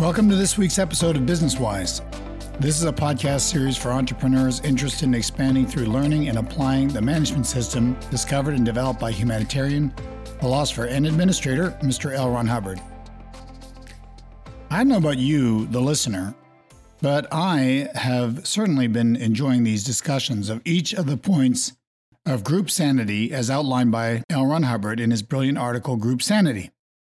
Welcome to this week's episode of Business Wise. This is a podcast series for entrepreneurs interested in expanding through learning and applying the management system discovered and developed by humanitarian, philosopher, and administrator Mr. L. Ron Hubbard. I don't know about you, the listener, but I have certainly been enjoying these discussions of each of the points of group sanity as outlined by L. Ron Hubbard in his brilliant article, Group Sanity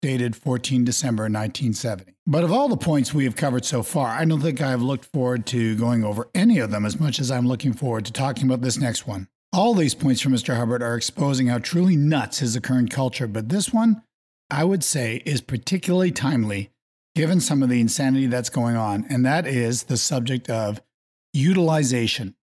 dated 14 December 1970. But of all the points we have covered so far, I don't think I have looked forward to going over any of them as much as I'm looking forward to talking about this next one. All these points from Mr. Hubbard are exposing how truly nuts is the current culture, but this one, I would say, is particularly timely given some of the insanity that's going on, and that is the subject of utilization.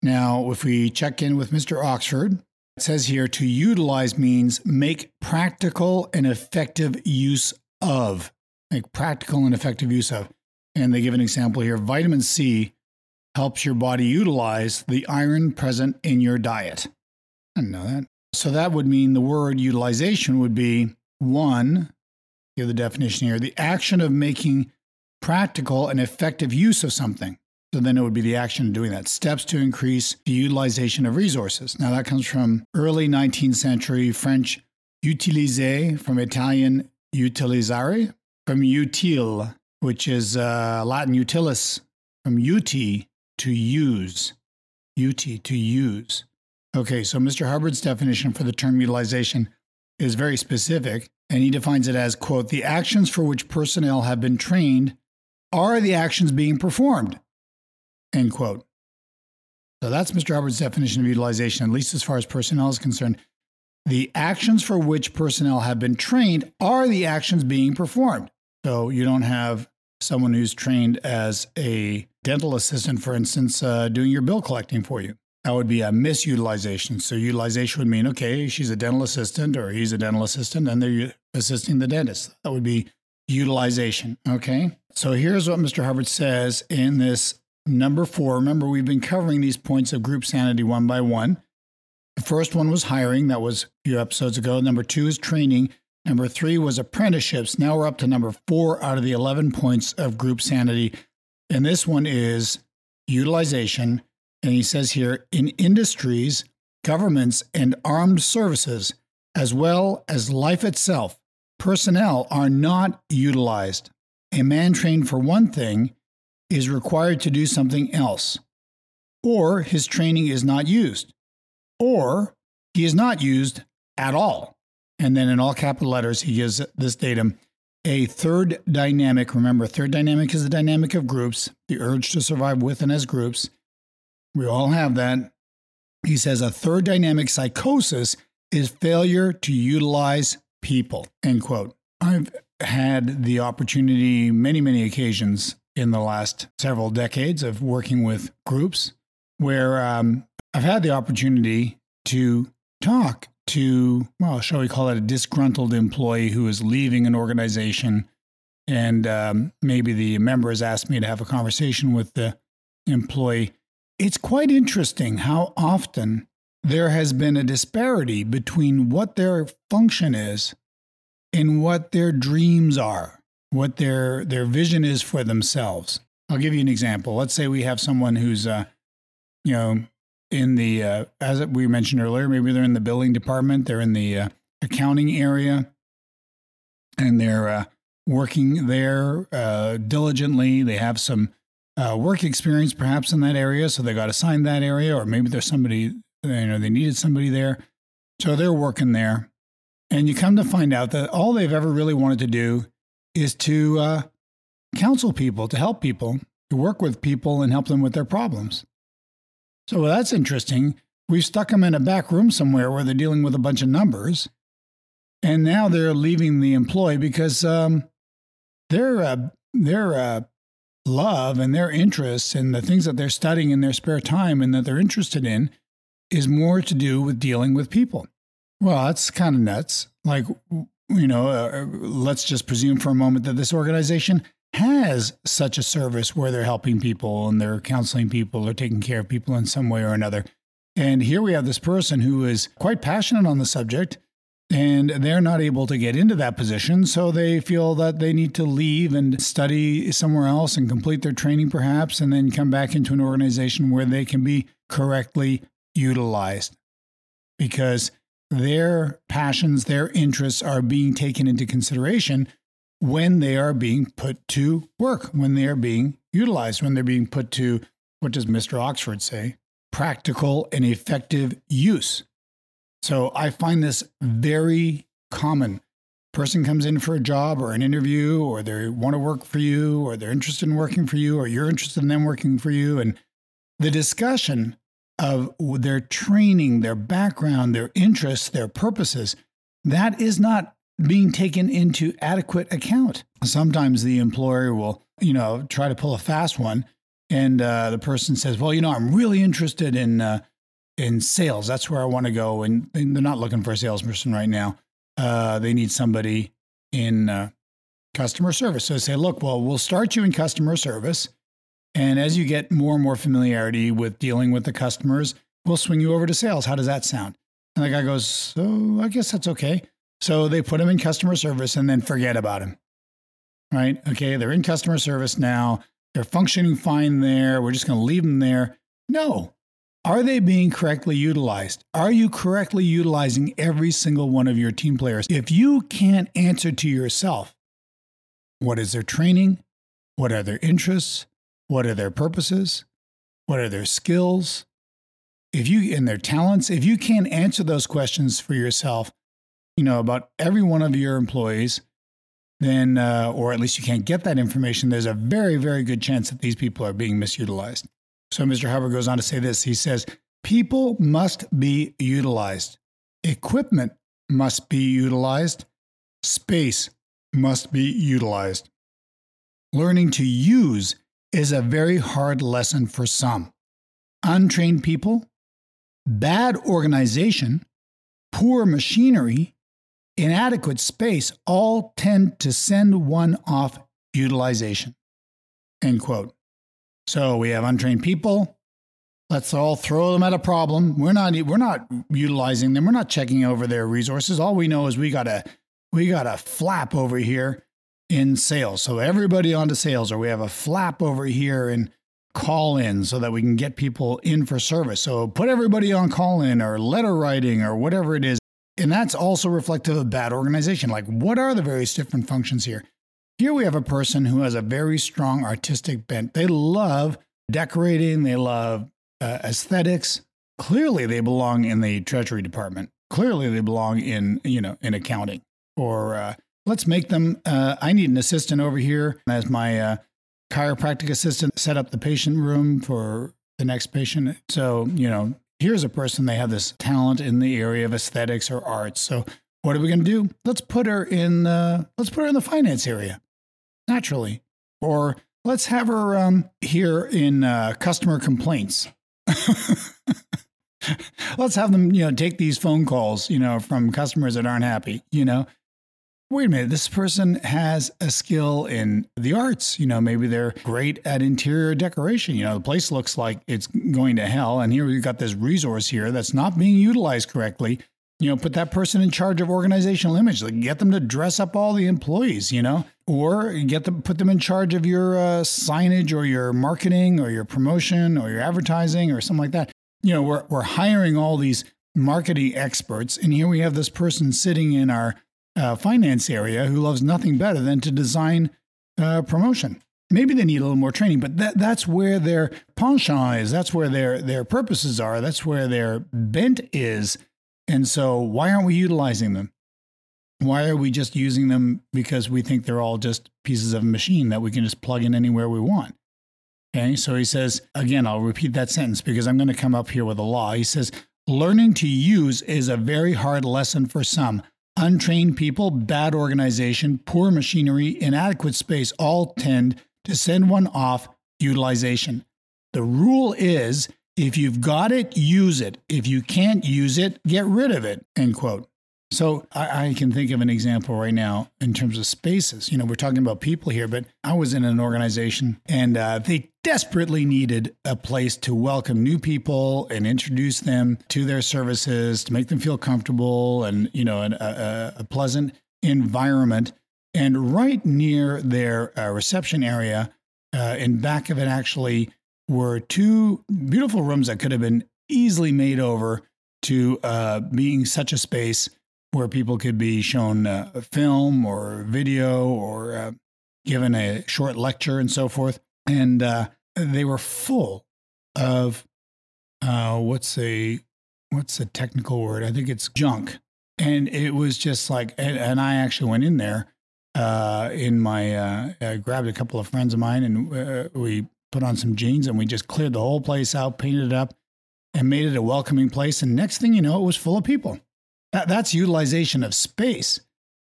Now, if we check in with Mr. Oxford, it says here to utilize means make practical and effective use of. Make practical and effective use of. And they give an example here vitamin C helps your body utilize the iron present in your diet. I didn't know that. So that would mean the word utilization would be one, give the definition here, the action of making practical and effective use of something. So then it would be the action of doing that. Steps to increase the utilization of resources. Now that comes from early 19th century French utiliser, from Italian utilizzare, from utile, which is uh, Latin utilis, from uti, to use. Uti, to use. Okay, so Mr. Hubbard's definition for the term utilization is very specific, and he defines it as, quote, the actions for which personnel have been trained are the actions being performed End quote. So that's Mr. Hubbard's definition of utilization, at least as far as personnel is concerned. The actions for which personnel have been trained are the actions being performed. So you don't have someone who's trained as a dental assistant, for instance, uh, doing your bill collecting for you. That would be a misutilization. So utilization would mean, okay, she's a dental assistant or he's a dental assistant and they're assisting the dentist. That would be utilization. Okay. So here's what Mr. Hubbard says in this Number four, remember, we've been covering these points of group sanity one by one. The first one was hiring, that was a few episodes ago. Number two is training. Number three was apprenticeships. Now we're up to number four out of the 11 points of group sanity. And this one is utilization. And he says here in industries, governments, and armed services, as well as life itself, personnel are not utilized. A man trained for one thing is required to do something else, or his training is not used, or he is not used at all. And then in all capital letters, he gives this datum a third dynamic. Remember, third dynamic is the dynamic of groups, the urge to survive with and as groups. We all have that. He says a third dynamic psychosis is failure to utilize people. End quote. I've had the opportunity many, many occasions in the last several decades of working with groups where um, I've had the opportunity to talk to, well, shall we call it a disgruntled employee who is leaving an organization. And um, maybe the member has asked me to have a conversation with the employee. It's quite interesting how often there has been a disparity between what their function is and what their dreams are what their their vision is for themselves. I'll give you an example. Let's say we have someone who's, uh, you know, in the uh, as we mentioned earlier, maybe they're in the billing department, they're in the uh, accounting area, and they're uh, working there uh, diligently. They have some uh, work experience, perhaps in that area, so they got assigned that area, or maybe there's somebody you know they needed somebody there, so they're working there. And you come to find out that all they've ever really wanted to do is to uh, counsel people, to help people, to work with people and help them with their problems. So well, that's interesting. We've stuck them in a back room somewhere where they're dealing with a bunch of numbers. And now they're leaving the employee because um, their, uh, their uh, love and their interests and the things that they're studying in their spare time and that they're interested in is more to do with dealing with people. Well, that's kind of nuts. Like, you know, uh, let's just presume for a moment that this organization has such a service where they're helping people and they're counseling people or taking care of people in some way or another. And here we have this person who is quite passionate on the subject and they're not able to get into that position. So they feel that they need to leave and study somewhere else and complete their training, perhaps, and then come back into an organization where they can be correctly utilized because their passions, their interests are being taken into consideration when they are being put to work, when they are being utilized, when they're being put to, what does Mr. Oxford say? Practical and effective use. So I find this very common. Person comes in for a job or an interview, or they want to work for you, or they're interested in working for you, or you're interested in them working for you. And the discussion of their training, their background, their interests, their purposes, that is not being taken into adequate account. Sometimes the employer will, you know, try to pull a fast one, and uh, the person says, "Well, you know, I'm really interested in uh, in sales. That's where I want to go. And, and, they're not looking for a salesperson right now. Uh, they need somebody in uh, customer service. So I say, look, well, we'll start you in customer service. And as you get more and more familiarity with dealing with the customers, we'll swing you over to sales. How does that sound? And the guy goes, so I guess that's okay. So they put him in customer service and then forget about him. Right? Okay, they're in customer service now. They're functioning fine there. We're just going to leave them there. No, are they being correctly utilized? Are you correctly utilizing every single one of your team players? If you can't answer to yourself, what is their training? What are their interests? What are their purposes? What are their skills? If you and their talents, if you can't answer those questions for yourself, you know, about every one of your employees, then, uh, or at least you can't get that information, there's a very, very good chance that these people are being misutilized. So Mr. Hubbard goes on to say this. He says, People must be utilized, equipment must be utilized, space must be utilized. Learning to use is a very hard lesson for some. Untrained people, bad organization, poor machinery, inadequate space all tend to send one off utilization. End quote. So we have untrained people. Let's all throw them at a problem. We're not we're not utilizing them. We're not checking over their resources. All we know is we got a we got a flap over here in sales. So everybody onto sales, or we have a flap over here in call in so that we can get people in for service. So put everybody on call in or letter writing or whatever it is. And that's also reflective of bad organization. Like, what are the various different functions here? Here we have a person who has a very strong artistic bent. They love decorating, they love uh, aesthetics. Clearly, they belong in the Treasury Department. Clearly, they belong in you know in accounting. Or uh, let's make them. Uh, I need an assistant over here as my uh, chiropractic assistant. Set up the patient room for the next patient. So you know, here's a person they have this talent in the area of aesthetics or arts. So what are we going to do? Let's put her in. Uh, let's put her in the finance area naturally. Or let's have her um, here in uh, customer complaints. let's have them, you know, take these phone calls, you know, from customers that aren't happy, you know. Wait a minute, this person has a skill in the arts. You know, maybe they're great at interior decoration. You know, the place looks like it's going to hell. And here we've got this resource here that's not being utilized correctly you know, put that person in charge of organizational image. Like get them to dress up all the employees, you know, or get them put them in charge of your uh, signage or your marketing or your promotion or your advertising or something like that. You know, we're we're hiring all these marketing experts, and here we have this person sitting in our uh, finance area who loves nothing better than to design uh, promotion. Maybe they need a little more training, but that, that's where their penchant is. That's where their their purposes are. That's where their bent is and so, why aren't we utilizing them? Why are we just using them because we think they're all just pieces of a machine that we can just plug in anywhere we want? Okay, so he says, again, I'll repeat that sentence because I'm going to come up here with a law. He says, learning to use is a very hard lesson for some. Untrained people, bad organization, poor machinery, inadequate space all tend to send one off utilization. The rule is if you've got it, use it. If you can't use it, get rid of it. End quote. So I, I, can think of an example right now in terms of spaces. You know, we're talking about people here, but I was in an organization and uh, they desperately needed a place to welcome new people and introduce them to their services to make them feel comfortable and you know a, a, a pleasant environment. And right near their uh, reception area, uh, in back of it, actually were two beautiful rooms that could have been easily made over to uh, being such a space where people could be shown uh, a film or video or uh, given a short lecture and so forth. And uh, they were full of uh, what's a what's the technical word? I think it's junk. And it was just like, and, and I actually went in there uh, in my, uh, I grabbed a couple of friends of mine and we put on some jeans and we just cleared the whole place out, painted it up, and made it a welcoming place. And next thing you know, it was full of people. That, that's utilization of space.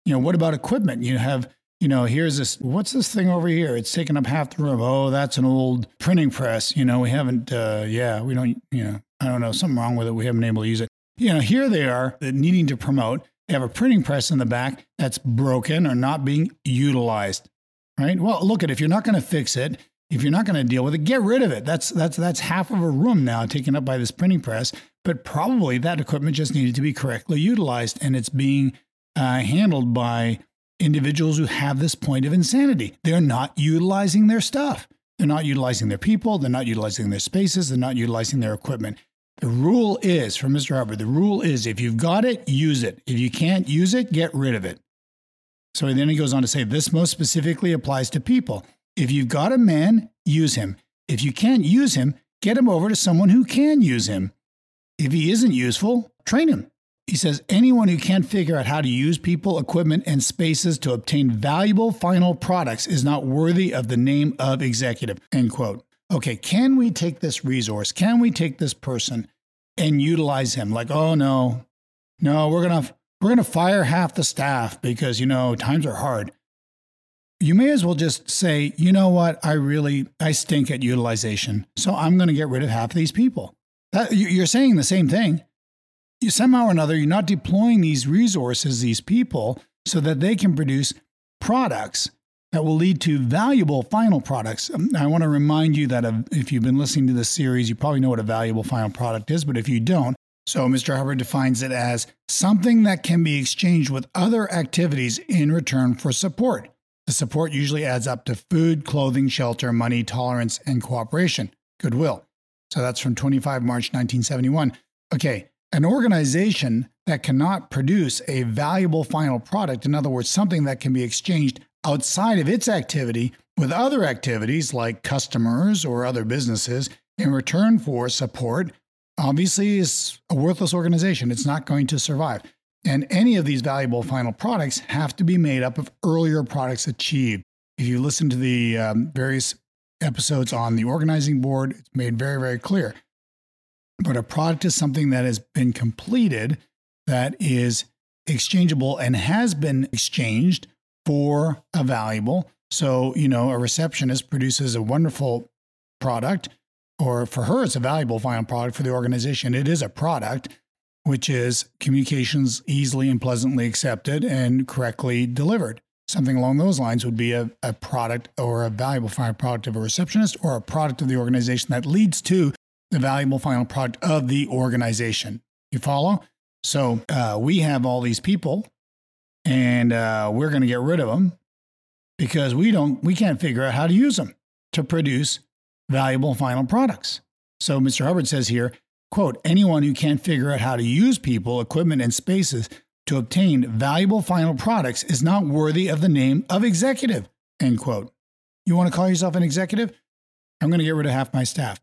You know, what about equipment? You have, you know, here's this, what's this thing over here? It's taking up half the room. Oh, that's an old printing press. You know, we haven't, uh, yeah, we don't, you know, I don't know, something wrong with it. We haven't been able to use it. You know, here they are needing to promote. They have a printing press in the back that's broken or not being utilized, right? Well, look at if you're not going to fix it, if you're not going to deal with it, get rid of it. That's that's that's half of a room now taken up by this printing press. But probably that equipment just needed to be correctly utilized, and it's being uh, handled by individuals who have this point of insanity. They're not utilizing their stuff. They're not utilizing their people. They're not utilizing their spaces. They're not utilizing their equipment. The rule is, for Mr. Hubbard, the rule is if you've got it, use it. If you can't use it, get rid of it. So then he goes on to say this most specifically applies to people. If you've got a man, use him. If you can't use him, get him over to someone who can use him. If he isn't useful, train him. He says anyone who can't figure out how to use people, equipment, and spaces to obtain valuable final products is not worthy of the name of executive. End quote. Okay, can we take this resource? Can we take this person and utilize him? Like, oh no, no, we're gonna we're gonna fire half the staff because you know times are hard you may as well just say, you know what, I really I stink at utilization, so I'm to get rid of half of these people. That, you're saying the same thing. You, somehow or another, you're not deploying these resources, these people, so that they can produce products that will lead to valuable final products. Um, I want to remind you that if you've been listening to this series, you probably know what a valuable final product is, but if you don't, so Mr. Hubbard defines it as something that can be exchanged with other activities in return for support. The support usually adds up to food, clothing, shelter, money, tolerance, and cooperation, goodwill. So that's from 25 March 1971. Okay, an organization that cannot produce a valuable final product, in other words, something that can be exchanged outside of its activity with other activities like customers or other businesses in return for support, obviously is a worthless organization. It's not going to survive. And any of these valuable final products have to be made up of earlier products achieved. If you listen to the um, various episodes on the organizing board, it's made very, very clear. But a product is something that has been completed that is exchangeable and has been exchanged for a valuable. So, you know, a receptionist produces a wonderful product, or for her, it's a valuable final product. For the organization, it is a product which is communications easily and pleasantly accepted and correctly delivered. Something along those lines would be a, a product or a valuable final product of a receptionist or a product of the organization that leads to the valuable final product of the organization. You follow? So uh, we have all these people and uh, we're going to get rid of them because we don't we can't figure out how to use them to produce valuable final products. So Mr. Hubbard says here, quote, anyone who can't figure out how to use people, equipment, and spaces to obtain valuable final products is not worthy of the name of executive, end quote. You want to call yourself an executive? I'm going to get rid of half my staff.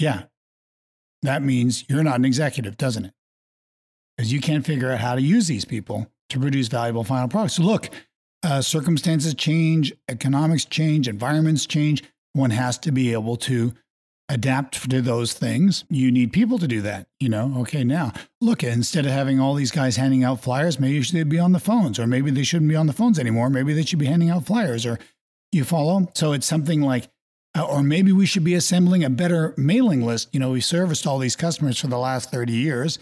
Yeah, that means you're not an executive, doesn't it? Because you can't figure out how to use these people to produce valuable final products. So, look, uh, circumstances change, economics change, environments change. One has to be able to adapt to those things. You need people to do that. You know, okay, now look, instead of having all these guys handing out flyers, maybe they'd be on the phones, or maybe they shouldn't be on the phones anymore. Maybe they should be handing out flyers, or you follow? So it's something like, uh, or maybe we should be assembling a better mailing list. You know, we serviced all these customers for the last 30 years.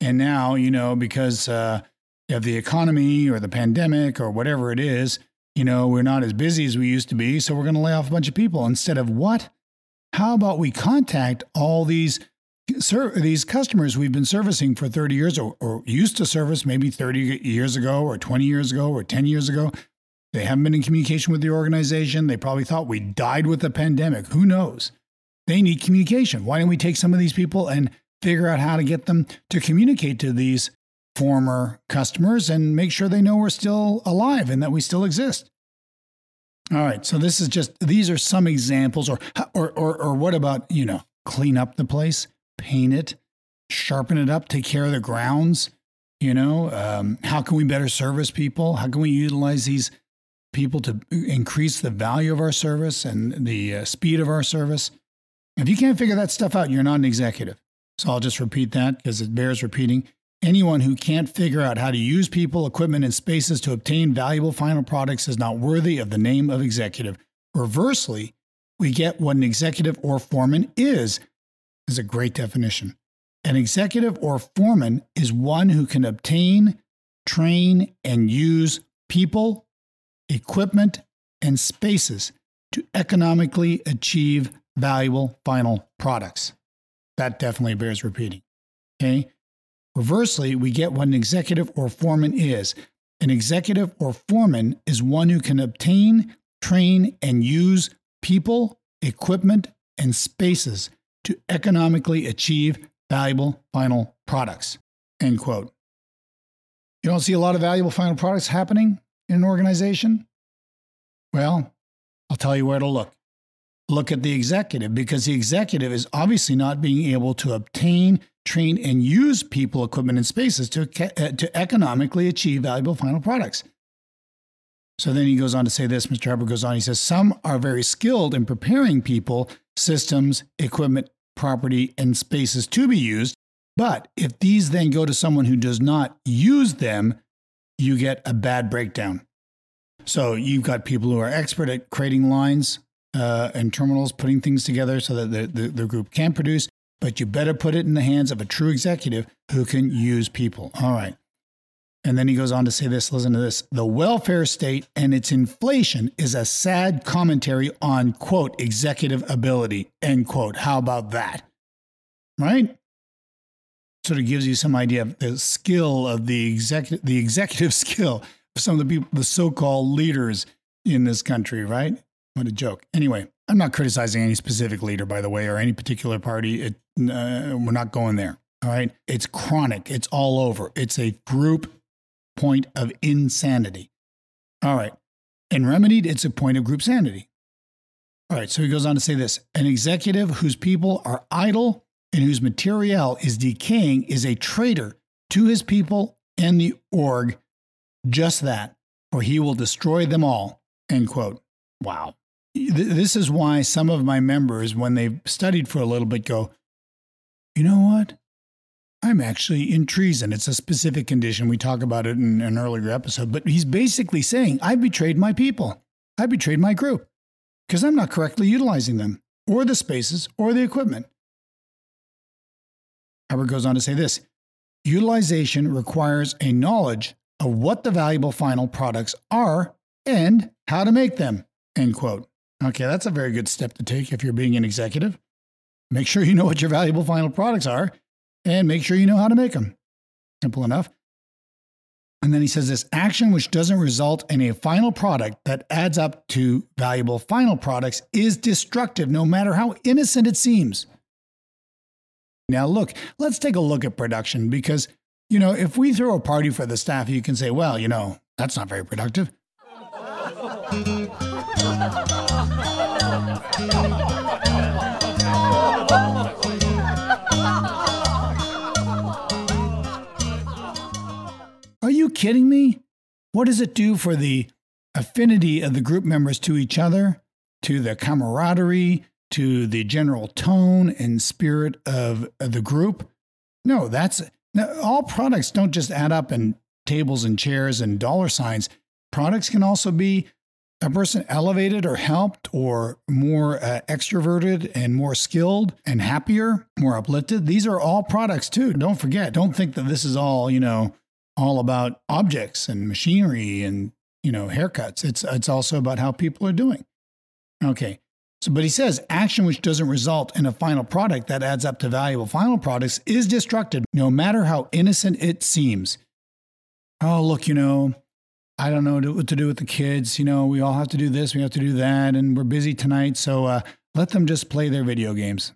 And now, you know, because, uh, if the economy or the pandemic or whatever it is, you know, we're not as busy as we used to be, so we're going to lay off a bunch of people instead of what? How about we contact all these these customers we've been servicing for 30 years or, or used to service maybe 30 years ago or 20 years ago or 10 years ago? They haven't been in communication with the organization. They probably thought we died with the pandemic. Who knows? They need communication. Why don't we take some of these people and figure out how to get them to communicate to these former customers and make sure they know we're still alive and that we still exist? All right, so this is just these are some examples, or or or, or what about you know clean up the place, paint it, sharpen it up, take care of the grounds. You know, um, how can we better service people? How can we utilize these people to increase the value of our service and the uh, speed of our service. If you can't figure that stuff out, you're not an executive. So I'll just repeat that because it bears repeating. Anyone who can't figure out how to use people, equipment, and spaces to obtain valuable final products is not worthy of the name of executive. Reversely, we get what an executive or foreman is. Is a great definition. An executive or foreman is one who can obtain, train, and use people, equipment, and spaces to economically achieve valuable final products. That definitely bears repeating. Okay. Reversely, we get what an executive or foreman is. An executive or foreman is one who can obtain, train, and use people, equipment, and spaces to economically achieve valuable final products. End quote. You don't see a lot of valuable final products happening in an organization? Well, I'll tell you where to look. Look at the executive because the executive is obviously not being able to obtain, train, and use people, equipment, and spaces to, uh, to economically achieve valuable final products. So then he goes on to say this Mr. Hubbard goes on, he says, Some are very skilled in preparing people, systems, equipment, property, and spaces to be used. But if these then go to someone who does not use them, you get a bad breakdown. So you've got people who are expert at creating lines uh, and terminals, putting things together so that the, the, the group can produce, but you better put it in the hands of a true executive who can use people. All right. And then he goes on to say this listen to this. The welfare state and its inflation is a sad commentary on, quote, executive ability, end quote. How about that? Right? Sort of gives you some idea of the skill of the executive, the executive skill of some of the people, the so-called leaders in this country, right? What a joke. Anyway, I'm not criticizing any specific leader, by the way, or any particular party. It, uh, we're not going there. All right. It's chronic. It's all over. It's a group point of insanity. All right. And remedied, it's a point of group sanity. All right. So he goes on to say this an executive whose people are idle and whose material is decaying is a traitor to his people and the org just that, for he will destroy them all. End quote. Wow. This is why some of my members, when they've studied for a little bit, go, you know what? I'm actually in treason. It's a specific condition. We talk about it in an earlier episode, but he's basically saying, I betrayed my people. I betrayed my group because I'm not correctly utilizing them or the spaces or the equipment. Hubbard goes on to say this utilization requires a knowledge of what the valuable final products are and how to make them. End quote. Okay, that's a very good step to take if you're being an executive. Make sure you know what your valuable final products are and make sure you know how to make them. Simple enough. And then he says this action which doesn't result in a final product that adds up to valuable final products is destructive, no matter how innocent it seems. Now, look, let's take a look at production because you know, if we throw a party for the staff, you can say, well, you know, that's not very productive. kidding me? What does it do for the affinity of the group members to each other, to the camaraderie, to the general tone and spirit of, of the group? No, that's all products don't just add up in tables and chairs and dollar signs. Products can also be a person elevated or helped or more uh, extroverted and more skilled and happier, more uplifted. These are all products too. Don't forget, don't think that this is all, you know, all about objects and machinery and you know haircuts. It's it's also about how people are doing. Okay. So, but he says action which doesn't result in a final product that adds up to valuable final products is destructive, no matter how innocent it seems. Oh, look, you know, I don't know what to do with the kids. You know, we all have to do this, we have to do that, and we're busy tonight. So uh, let them just play their video games.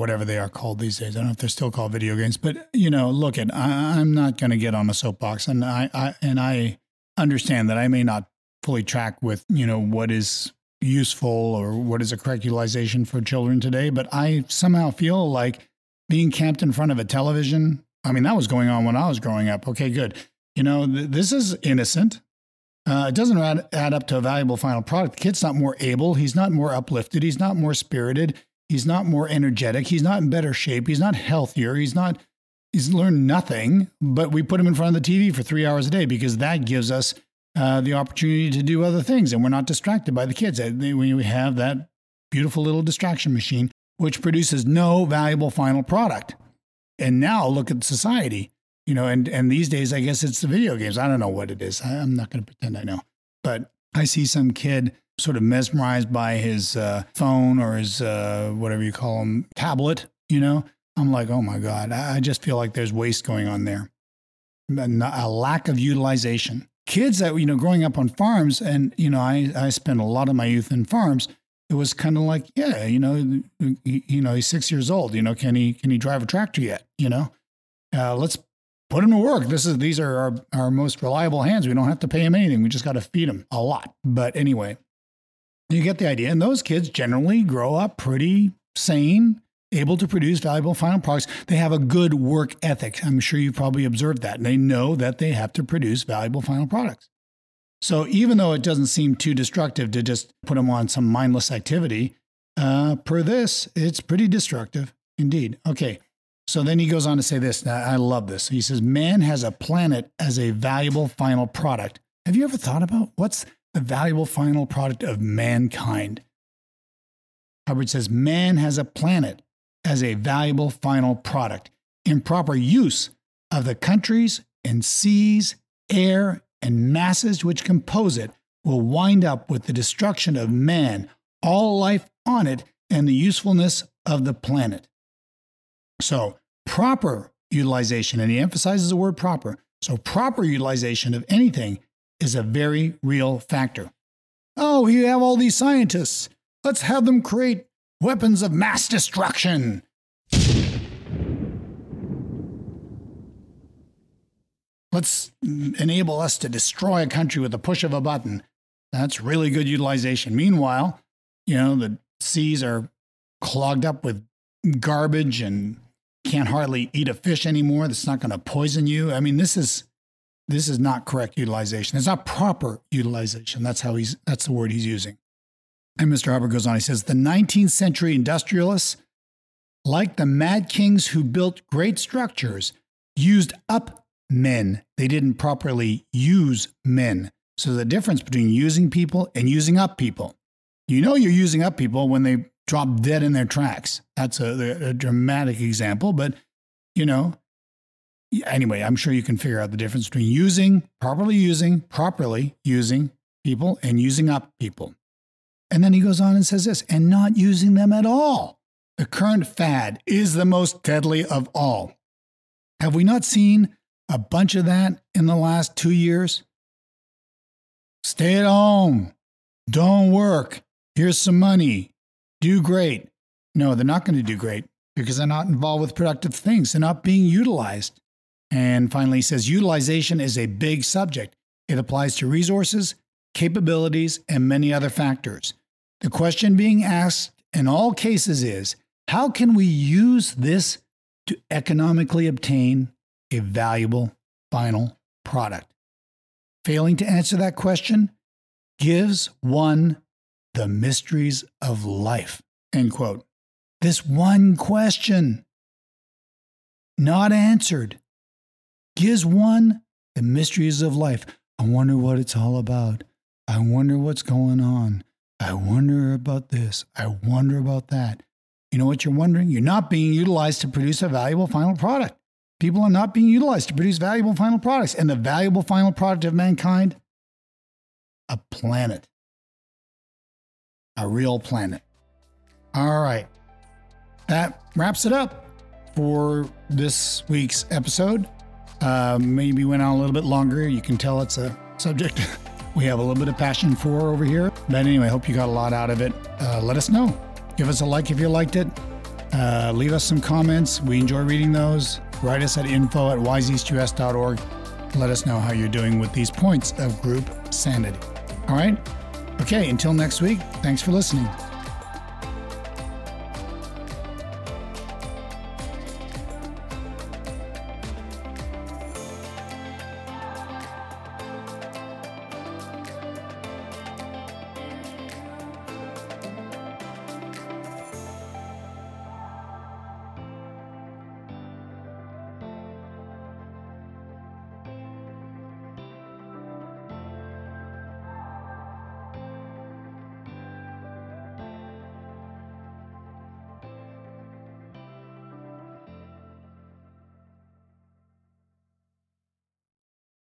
Whatever they are called these days. I don't know if they're still called video games, but you know, look at I, am not going to get on a soapbox, and I, I and I understand that I may not fully track with you know what is useful or what is a correct utilization for children today, but I somehow feel like being camped in front of a television. I mean, that was going on when I was growing up. Okay, good. You know, th- this is innocent. Uh, it doesn't add, add up to a valuable final product. The kid's not more able. He's not more uplifted. He's not more spirited. He's not more energetic. He's not in better shape. He's not healthier. He's not, he's learned nothing, but we put him in front of the TV for three hours a day because that gives us uh, the opportunity to do other things and we're not distracted by the kids. We have that beautiful little distraction machine, which produces no valuable final product. And now look at society, you know, and, and these days, I guess it's the video games. I don't know what it is. I, I'm not going to pretend I know, but I see some kid sort of mesmerized by his uh, phone or his uh, whatever you call him tablet. You know, I'm like, oh my god, I just feel like there's waste going on there, a lack of utilization. Kids that you know, growing up on farms, and you know, I I spent a lot of my youth in farms. It was kind of like, yeah, you know, you know, he's six years old. You know, can he can he drive a tractor yet? You know, uh, let's put him to work. This is these are our, our most reliable hands. We don't have to pay him anything. We just got to feed him a lot. But anyway, you get the idea. And those kids generally grow up pretty sane, able to produce valuable final products. They have a good work ethic. I'm sure you've probably observed that. And they know that they have to produce valuable final products. So even though it doesn't seem too destructive to just put them on some mindless activity, uh, per this, it's pretty destructive indeed. Okay. So then he goes on to say this. Now, I love this. He says, Man has a planet as a valuable final product. Have you ever thought about what's the valuable final product of mankind. Hubbard says man has a planet as a valuable final product. Improper use of the countries and seas, air, and masses which compose it will wind up with the destruction of man, all life on it, and the usefulness of the planet. So, proper utilization, and he emphasizes the word proper. So, proper utilization of anything is a very real factor. Oh, you have all these scientists. Let's have them create weapons of mass destruction. Let's enable us to destroy a country with the push of a button. That's really good utilization. Meanwhile, you know, the seas are clogged up with garbage and can't hardly eat a fish anymore that's not going to poison you. I mean, this is this is not correct utilization. It's not proper utilization. That's how he's that's the word he's using. And Mr. Hubbard goes on, he says, the 19th century industrialists, like the mad kings who built great structures, used up men. They didn't properly use men. So the difference between using people and using up people. You know you're using up people when they drop dead in their tracks. That's a, a dramatic example, but you know, anyway, I'm sure you can figure out the difference between using, properly using, properly using people and using up people. And then he goes on and says this, and not using them at all. The current fad is the most deadly of all. Have we not seen a bunch of that in the last two years? Stay at home. Don't work. Here's some money. Do great. No, they're not going to do great because they're not involved with productive things. They're not being utilized. And finally, he says utilization is a big subject. It applies to resources, capabilities, and many other factors. The question being asked in all cases is how can we use this to economically obtain a valuable final product? Failing to answer that question gives one the mysteries of life. End quote. This one question, not answered, gives one the mysteries of life. I wonder what it's all about. I wonder what's going on. I wonder about this. I wonder about that. You know what you're wondering? You're not being utilized to produce a valuable final product. People are not being utilized to produce valuable final products. And the valuable final product of mankind? A planet. A real planet. All right. That wraps it up for this week's episode. Uh, maybe went on a little bit longer. You can tell it's a subject we have a little bit of passion for over here. But anyway, hope you got a lot out of it. Uh, let us know. Give us a like if you liked it. Uh, leave us some comments. We enjoy reading those. Write us at info at wiseeastus.org. Let us know how you're doing with these points of group sanity. All right? Okay, until next week, thanks for listening.